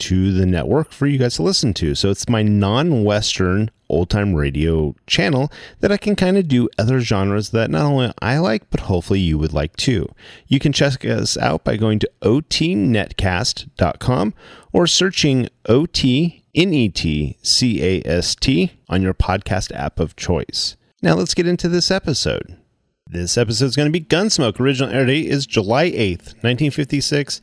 to the network for you guys to listen to. So it's my non Western old time radio channel that I can kind of do other genres that not only I like, but hopefully you would like too. You can check us out by going to otnetcast.com or searching OTNETCAST on your podcast app of choice. Now let's get into this episode. This episode is going to be Gunsmoke. Original air date is July 8th, 1956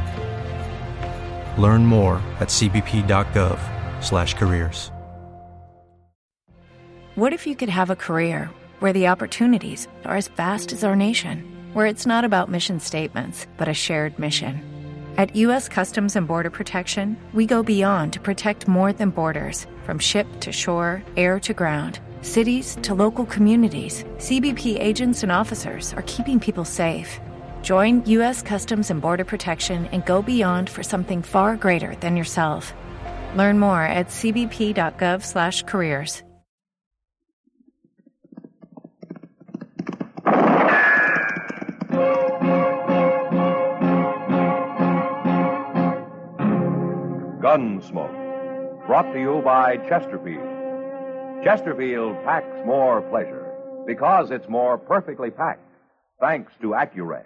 Learn more at cbp.gov/careers. What if you could have a career where the opportunities are as vast as our nation, where it's not about mission statements, but a shared mission? At U.S. Customs and Border Protection, we go beyond to protect more than borders from ship to shore, air to ground. Cities to local communities, CBP agents and officers are keeping people safe. Join U.S. Customs and Border Protection and go beyond for something far greater than yourself. Learn more at cbp.gov/careers. Gunsmoke, brought to you by Chesterfield. Chesterfield packs more pleasure because it's more perfectly packed, thanks to Accuray.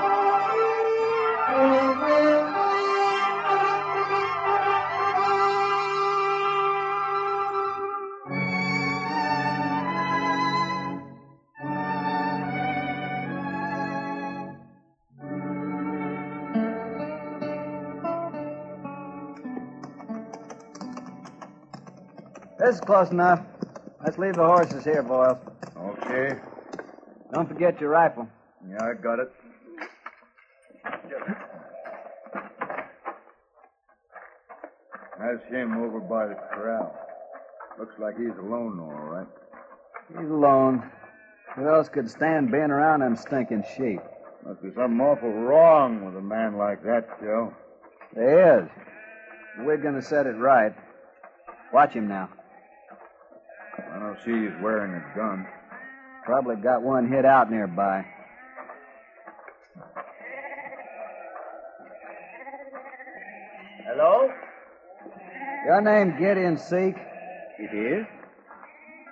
This is close enough. Let's leave the horses here, Boyle. Okay. Don't forget your rifle. Yeah, I got it. That's him over by the corral. Looks like he's alone, all right. He's alone. Who else could stand being around them stinking sheep? Must be something awful wrong with a man like that, Joe. There is. We're going to set it right. Watch him now. I don't see he's wearing a gun. Probably got one hid out nearby. Hello? Your name Gideon Seek? It is?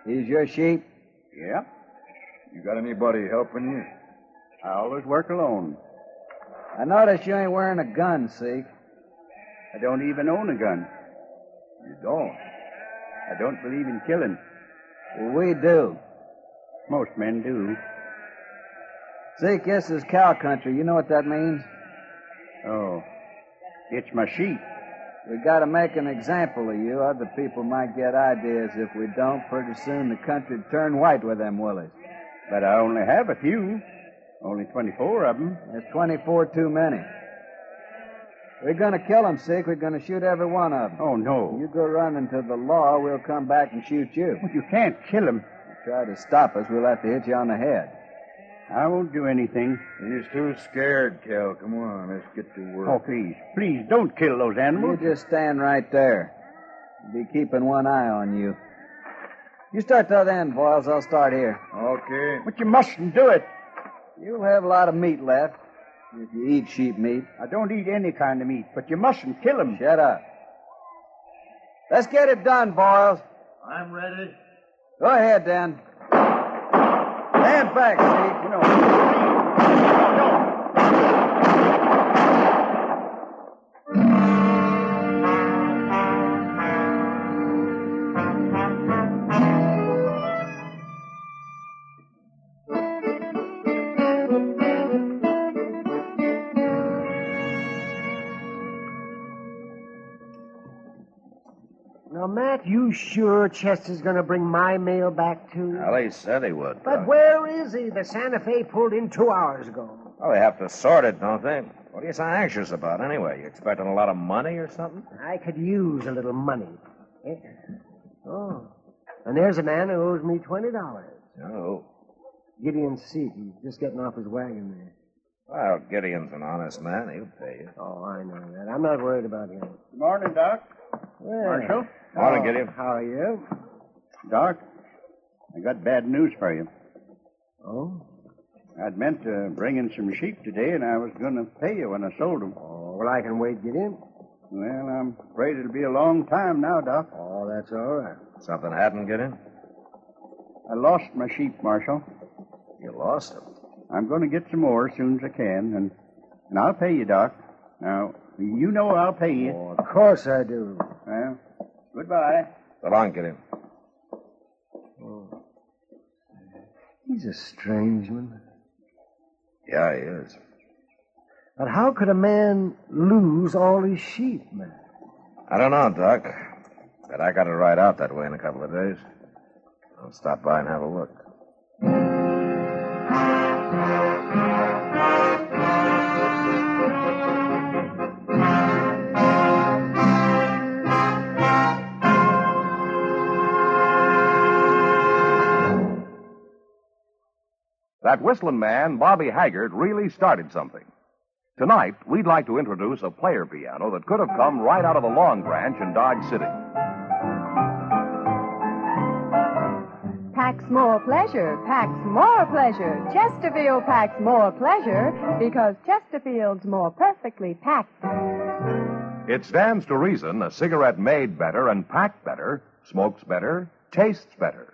These your sheep? Yeah. You got anybody helping you? I always work alone. I notice you ain't wearing a gun, Seek. I don't even own a gun. You don't? I don't believe in killing. We do. Most men do. Seek, this is cow country. You know what that means? Oh. It's my sheep. We gotta make an example of you. Other people might get ideas. If we don't, pretty soon the country'd turn white with them willies. But I only have a few. Only 24 of them. There's 24 too many. We're gonna kill 'em, Seek. We're gonna shoot every one of 'em. Oh, no. You go running to the law, we'll come back and shoot you. But you can't kill them. You try to stop us, we'll have to hit you on the head. I won't do anything. He's too scared, Cal. Come on, let's get to work. Oh, please. Please, don't kill those animals. You just stand right there. Be keeping one eye on you. You start the other end, Boyles. I'll start here. Okay. But you mustn't do it. You'll have a lot of meat left if you eat sheep meat. I don't eat any kind of meat, but you mustn't kill them. Shut up. Let's get it done, Boyles. I'm ready. Go ahead, Dan. Stand back, Seek. You know. Now, Matt, you sure Chester's going to bring my mail back to you? Well, he said he would. But where is he? The Santa Fe pulled in two hours ago. Well, they have to sort it, don't they? What are you so anxious about, anyway? You expecting a lot of money or something? I could use a little money. Eh? Oh. And there's a man who owes me $20. Oh. Gideon Seek. He's just getting off his wagon there. Well, Gideon's an honest man. He'll pay you. Oh, I know that. I'm not worried about him. Good morning, Doc. Well, Marshal? Morning, oh, Gideon. How are you? Doc, I got bad news for you. Oh? I'd meant to bring in some sheep today, and I was going to pay you when I sold them. Oh, well, I can wait, Gideon. Well, I'm afraid it'll be a long time now, Doc. Oh, that's all right. Something happened, Gideon? I lost my sheep, Marshal. You lost them. I'm going to get some more as soon as I can, and, and I'll pay you, Doc. Now, you know I'll pay you. Oh, of course I do. Goodbye. So long, Gideon. He's a strange one. Yeah, he is. But how could a man lose all his sheep, man? I don't know, Doc. But I got to ride out that way in a couple of days. I'll stop by and have a look. That whistling man, Bobby Haggard, really started something. Tonight, we'd like to introduce a player piano that could have come right out of the Long Branch in Dodge City. Packs more pleasure, packs more pleasure. Chesterfield packs more pleasure because Chesterfield's more perfectly packed. It stands to reason a cigarette made better and packed better smokes better, tastes better.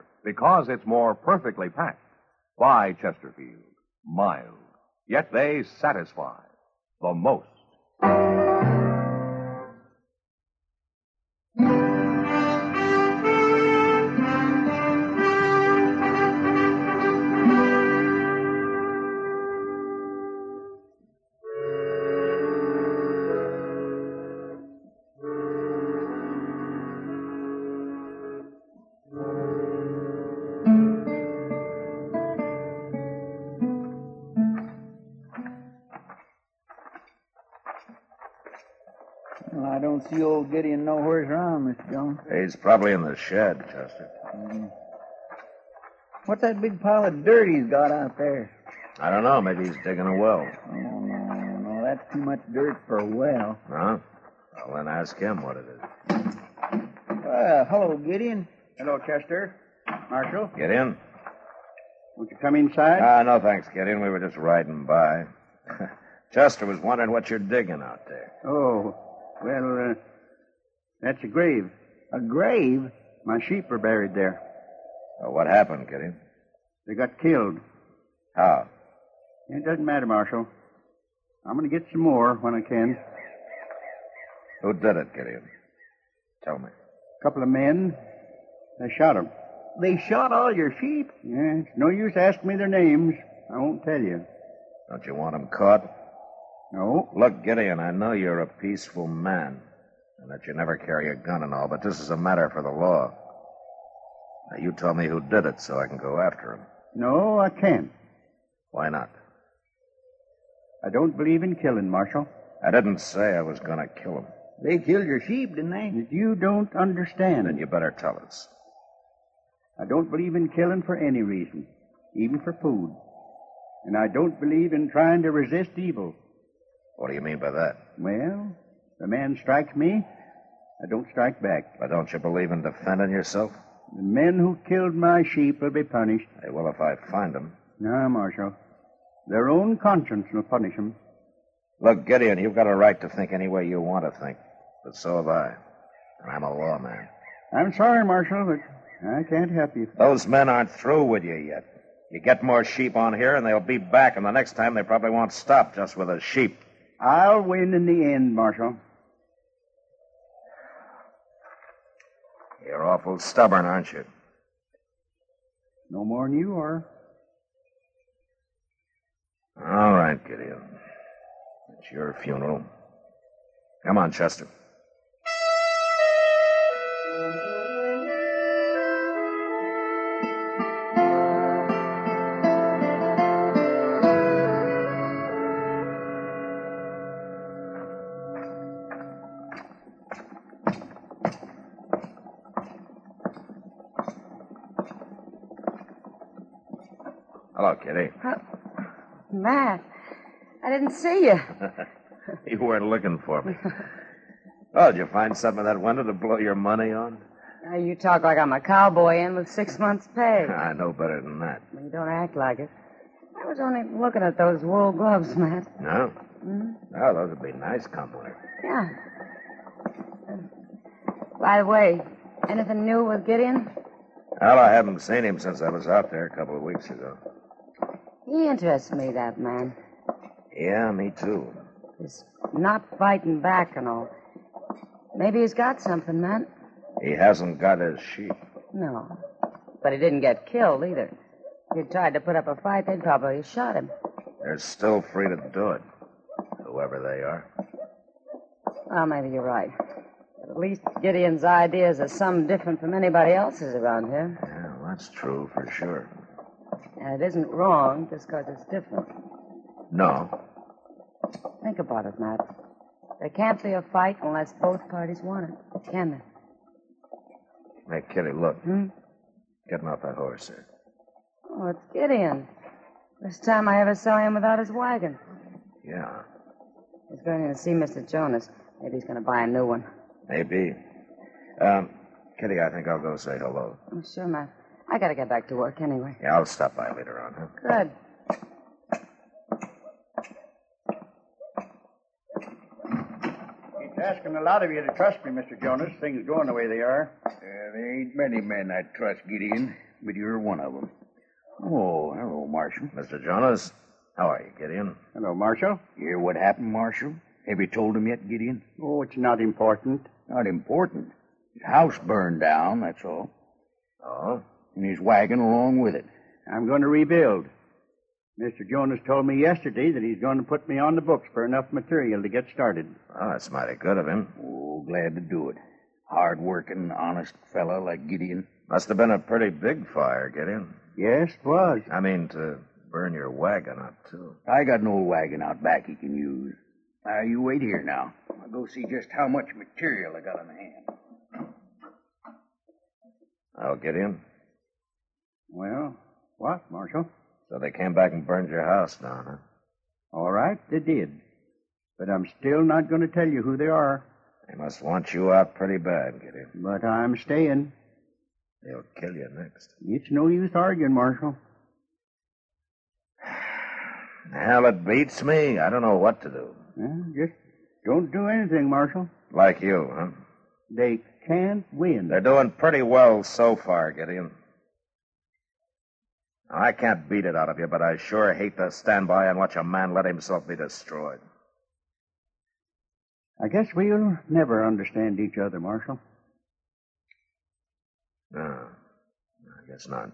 because it's more perfectly packed. By Chesterfield, mild, yet they satisfy the most. See old Gideon nowhere's around, Mr. Jones. He's probably in the shed, Chester. Mm. What's that big pile of dirt he's got out there? I don't know. Maybe he's digging a well. Oh, no, no, that's too much dirt for a well. Huh? Well, then ask him what it is. Well, hello, Gideon. Hello, Chester. Marshal. Get in. Won't you come inside? Ah, no thanks, Gideon. We were just riding by. Chester was wondering what you're digging out there. Oh, well, uh, that's a grave. A grave? My sheep are buried there. Well, what happened, Kitty? They got killed. How? It doesn't matter, Marshal. I'm going to get some more when I can. Who did it, Kitty? Tell me. A couple of men. They shot 'em. They shot all your sheep? Yeah, it's no use asking me their names. I won't tell you. Don't you want 'em caught? No. Look, Gideon, I know you're a peaceful man and that you never carry a gun and all, but this is a matter for the law. Now, you tell me who did it so I can go after him. No, I can't. Why not? I don't believe in killing, Marshal. I didn't say I was going to kill him. They killed your sheep, didn't they? If you don't understand. Then you better tell us. I don't believe in killing for any reason, even for food. And I don't believe in trying to resist evil. What do you mean by that? Well, the a man strikes me, I don't strike back. But don't you believe in defending yourself? The men who killed my sheep will be punished. Hey, well, if I find them. No, Marshal. Their own conscience will punish them. Look, Gideon, you've got a right to think any way you want to think. But so have I. And I'm a lawman. I'm sorry, Marshal, but I can't help you. Those men aren't through with you yet. You get more sheep on here, and they'll be back, and the next time they probably won't stop just with a sheep. I'll win in the end, Marshal. You're awful stubborn, aren't you? No more than you are. All right, Gideon. It's your funeral. Come on, Chester. Didn't see you. you weren't looking for me. Oh, did you find something in that window to blow your money on? Now, you talk like I'm a cowboy in with six months' pay. I know better than that. You don't act like it. I was only looking at those wool gloves, Matt. No? Hmm? Oh, those would be nice company. Yeah. By the way, anything new with Gideon? Well, I haven't seen him since I was out there a couple of weeks ago. He interests me, that man. Yeah, me too. He's not fighting back and all. Maybe he's got something, Matt. He hasn't got his sheep. No. But he didn't get killed either. If he'd tried to put up a fight, they'd probably have shot him. They're still free to do it. whoever they are. Well, maybe you're right. But at least Gideon's ideas are some different from anybody else's around here. Yeah, well, that's true for sure. And it isn't wrong just because it's different. No. Think about it, Matt. There can't be a fight unless both parties want it, can there? Hey, Kitty, look. Hmm? Getting off that horse there. Oh, it's Gideon. First time I ever saw him without his wagon. Yeah, He's going in to see Mr. Jonas. Maybe he's going to buy a new one. maybe. Um, Kitty, I think I'll go say hello. Oh, sure, Matt. I got to get back to work anyway. Yeah, I'll stop by later on, huh? Good. Asking a lot of you to trust me, Mr. Jonas. Things going the way they are. Uh, there ain't many men I'd trust, Gideon, but you're one of them. Oh, hello, Marshal. Mr. Jonas, how are you, Gideon? Hello, Marshal. Hear what happened, Marshal? Have you told him yet, Gideon? Oh, it's not important. Not important. His house burned down, that's all. Oh? And his wagon along with it. I'm going to rebuild. Mr. Jonas told me yesterday that he's going to put me on the books for enough material to get started. Oh, that's mighty good of him. Oh, glad to do it. Hard working, honest fellow like Gideon. Must have been a pretty big fire, Gideon. Yes, it was. I mean, to burn your wagon up, too. I got an old wagon out back he can use. Now, you wait here now. I'll go see just how much material I got on hand. I'll get in. Well, what, Marshal? So they came back and burned your house down, huh? All right, they did. But I'm still not going to tell you who they are. They must want you out pretty bad, Gideon. But I'm staying. They'll kill you next. It's no use arguing, Marshal. Hell, it beats me. I don't know what to do. Well, just don't do anything, Marshal. Like you, huh? They can't win. They're doing pretty well so far, Gideon. I can't beat it out of you, but I sure hate to stand by and watch a man let himself be destroyed. I guess we'll never understand each other, Marshal. No, I guess not.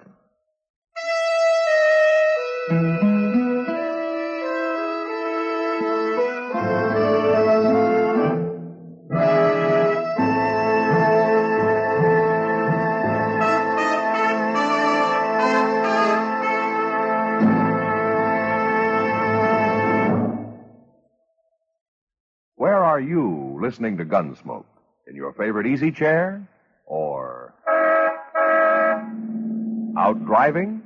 Listening to Gunsmoke? In your favorite easy chair? Or out driving?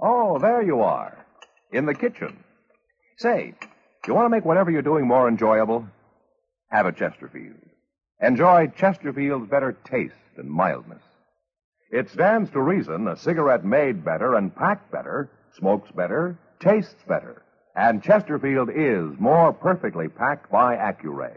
Oh, there you are. In the kitchen. Say, you want to make whatever you're doing more enjoyable? Have a Chesterfield. Enjoy Chesterfield's better taste and mildness. It stands to reason a cigarette made better and packed better, smokes better, tastes better. And Chesterfield is more perfectly packed by Accuray.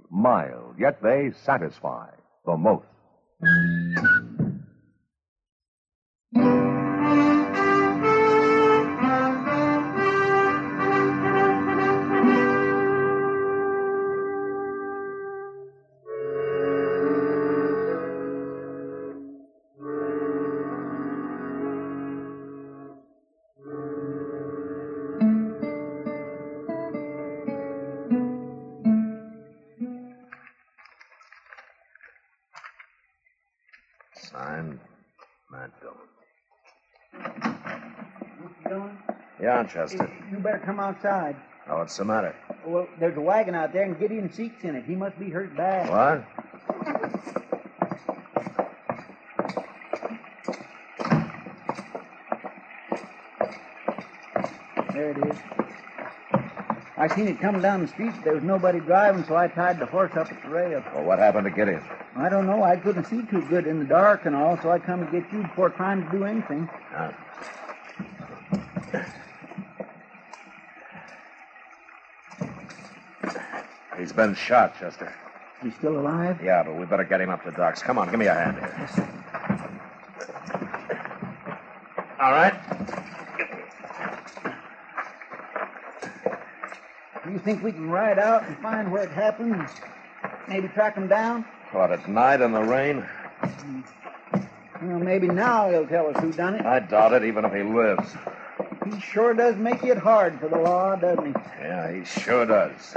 mild, yet they satisfy the most. Dillon. Yeah, Chester. You better come outside. Oh, what's the matter? Well, there's a wagon out there and Gideon Seeks in it. He must be hurt bad. What? There it is. I seen it coming down the street. but There was nobody driving, so I tied the horse up at the rail. Well, what happened to Gideon? I don't know. I couldn't see too good in the dark and all, so I come to get you before trying to do anything. He's He's been shot, Chester. He's still alive? Yeah, but we better get him up to Doc's. Come on, give me a hand here. Yes, sir. All right. Do you think we can ride out and find where it happened? Maybe track him down? What, at night in the rain? Hmm. Well, maybe now he'll tell us who done it. I doubt it, even if he lives. He sure does make it hard for the law, doesn't he? Yeah, he sure does.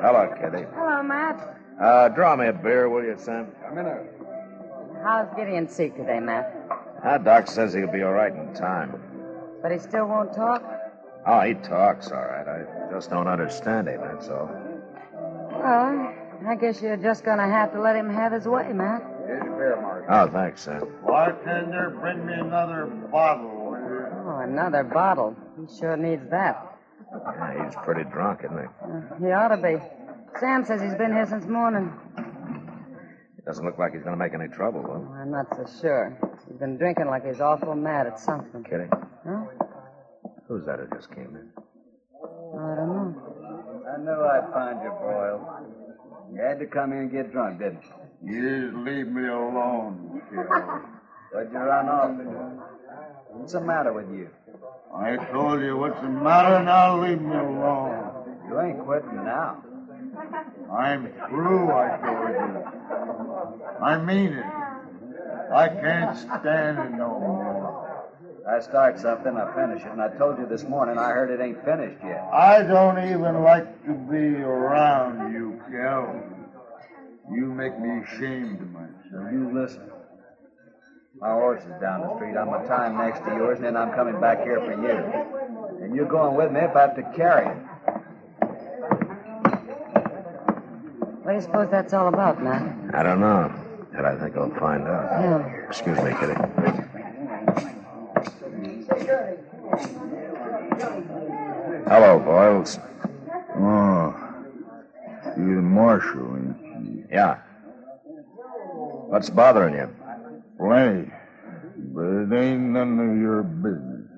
Hello, Kitty. Hello, Matt. Uh, draw me a beer, will you, Sam? A minute. How's Gideon Seek today, Matt? Ah, Doc says he'll be all right in time. But he still won't talk? Oh, he talks all right. I just don't understand him, that's all. Well, I guess you're just gonna have to let him have his way, Matt. Here's your beer, Mark. Oh, thanks, Sam. Bartender, bring me another bottle. Oh, another bottle. He sure needs that. Yeah, he's pretty drunk, isn't he? Uh, he ought to be. Sam says he's been here since morning. It doesn't look like he's going to make any trouble, though. Oh, I'm not so sure. He's been drinking like he's awful mad at something. Kitty, Huh? who's that who just came in? I don't know. I knew I'd find you, Boyle. You had to come in and get drunk, didn't you? You just leave me alone, Phil. What'd you run off for? What's the matter with you? I told you what's the matter, now leave me alone. You ain't quitting now. I'm through, I told you. I mean it. I can't stand it no more. I start something, I finish it, and I told you this morning I heard it ain't finished yet. I don't even like to be around you, Kel. You make me ashamed of myself. You listen. My horse is down the street. I'm a time next to yours, and then I'm coming back here for you. And you're going with me if I have to carry it. What do you suppose that's all about, Matt? I don't know. But I think I'll find out. Yeah. Excuse me, Kitty. Hello, Boyles. Oh, you're the marshal, ain't you? Yeah. What's bothering you? Plenty. But it ain't none of your business.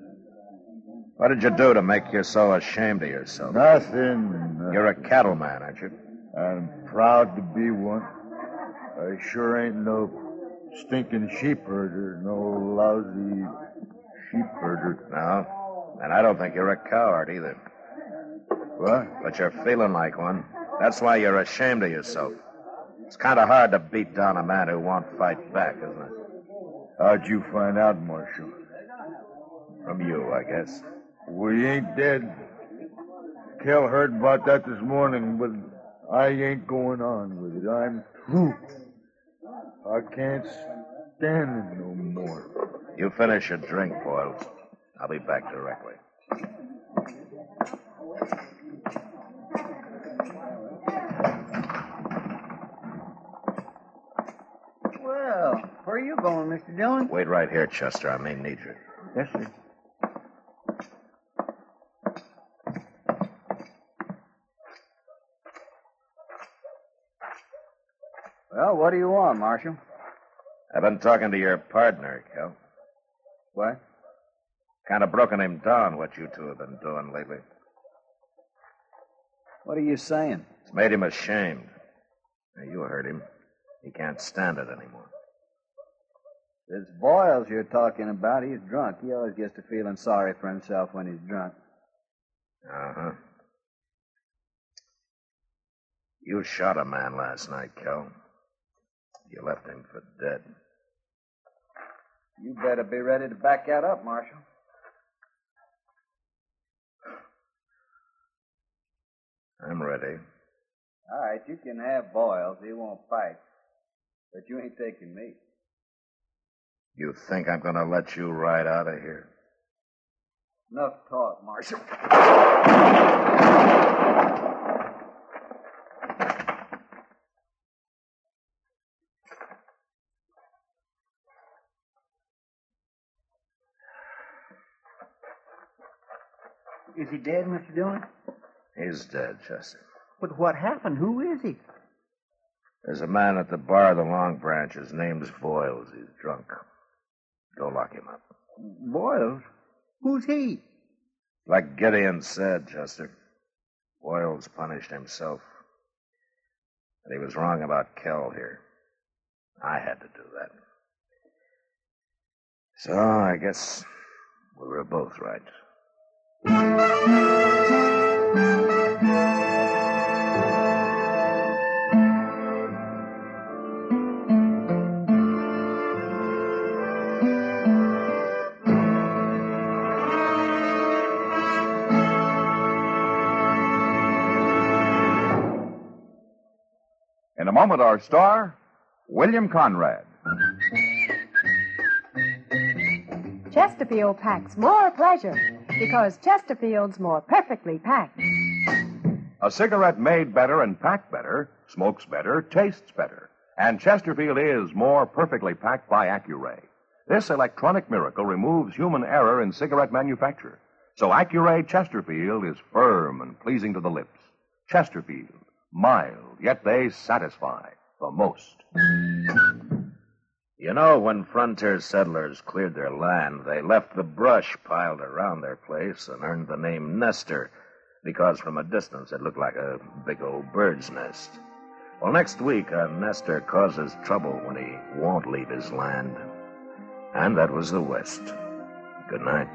What did you do to make you so ashamed of yourself? Nothing. You're a cattleman, aren't you? I'm proud to be one. I sure ain't no stinking sheep herder, no lousy sheep herder. No. And I don't think you're a coward either. What? But you're feeling like one. That's why you're ashamed of yourself. It's kind of hard to beat down a man who won't fight back, isn't it? How'd you find out, Marshal? From you, I guess. We ain't dead. Kel heard about that this morning, but I ain't going on with it. I'm through. I can't stand it no more. You finish your drink, Boyle. I'll be back directly. Well, where are you going, Mr. Dillon? Wait right here, Chester. I may need you. Yes, sir. Well, what do you want, Marshal? I've been talking to your partner, Kel. What? Kind of broken him down, what you two have been doing lately. What are you saying? It's made him ashamed. Now, you heard him. He can't stand it anymore. This Boyles you're talking about, he's drunk. He always gets to feeling sorry for himself when he's drunk. Uh huh. You shot a man last night, Kel. You left him for dead. You better be ready to back that up, Marshal. I'm ready. All right, you can have Boyles. He won't fight. But you ain't taking me. You think I'm going to let you ride out of here? Enough talk, Marshal. Is he dead, Mr. Dillon? He's dead, Chester. But what happened? Who is he? There's a man at the bar of the Long Branch. His name's Boyles. He's drunk. Go lock him up. Boyles? Who's he? Like Gideon said, Chester, Boyles punished himself. But he was wrong about Kell here. I had to do that. So I guess we were both right. In a moment, our star, William Conrad. Chesterfield packs more pleasure because Chesterfield's more perfectly packed. A cigarette made better and packed better, smokes better, tastes better. And Chesterfield is more perfectly packed by Accuray. This electronic miracle removes human error in cigarette manufacture. So Accuray Chesterfield is firm and pleasing to the lips. Chesterfield, mild, yet they satisfy the most. You know, when frontier settlers cleared their land, they left the brush piled around their place and earned the name Nester because from a distance it looked like a big old bird's nest. Well, next week, uh, a nester causes trouble when he won't leave his land. And that was the West. Good night.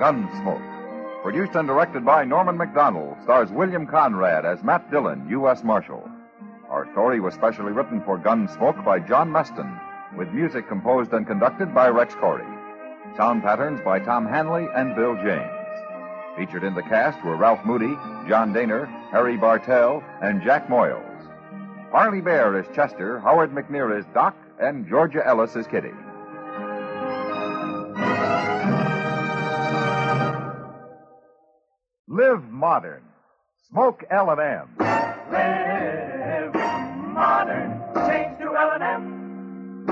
Gunsmoke. Produced and directed by Norman Macdonnell, stars William Conrad as Matt Dillon, U.S. Marshal. Our story was specially written for Gunsmoke by John Meston, with music composed and conducted by Rex Koury. Sound patterns by Tom Hanley and Bill James. Featured in the cast were Ralph Moody, John Dehner, Harry Bartell, and Jack Moyles. Parley Baer is Chester, Howard McNear is Doc, and Georgia Ellis is Kitty. Live modern. Smoke L&M. Modern. Change to L&M.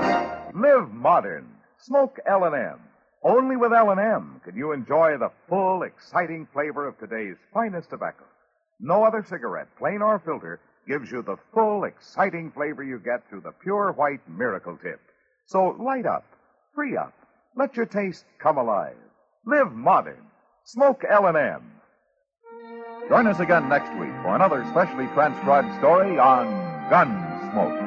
Live modern. Smoke L&M. Only with L&M can you enjoy the full, exciting flavor of today's finest tobacco. No other cigarette, plain or filter, gives you the full, exciting flavor you get through the pure white miracle tip. So light up, free up, let your taste come alive. Live modern. Smoke L&M. Join us again next week for another specially transcribed story on Gunsmoke.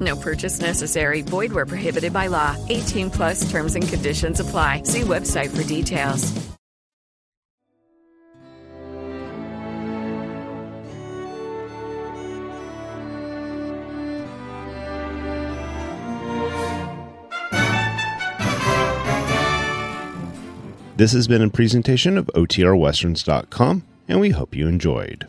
No purchase necessary. Void where prohibited by law. 18 plus terms and conditions apply. See website for details. This has been a presentation of OTRWesterns.com, and we hope you enjoyed.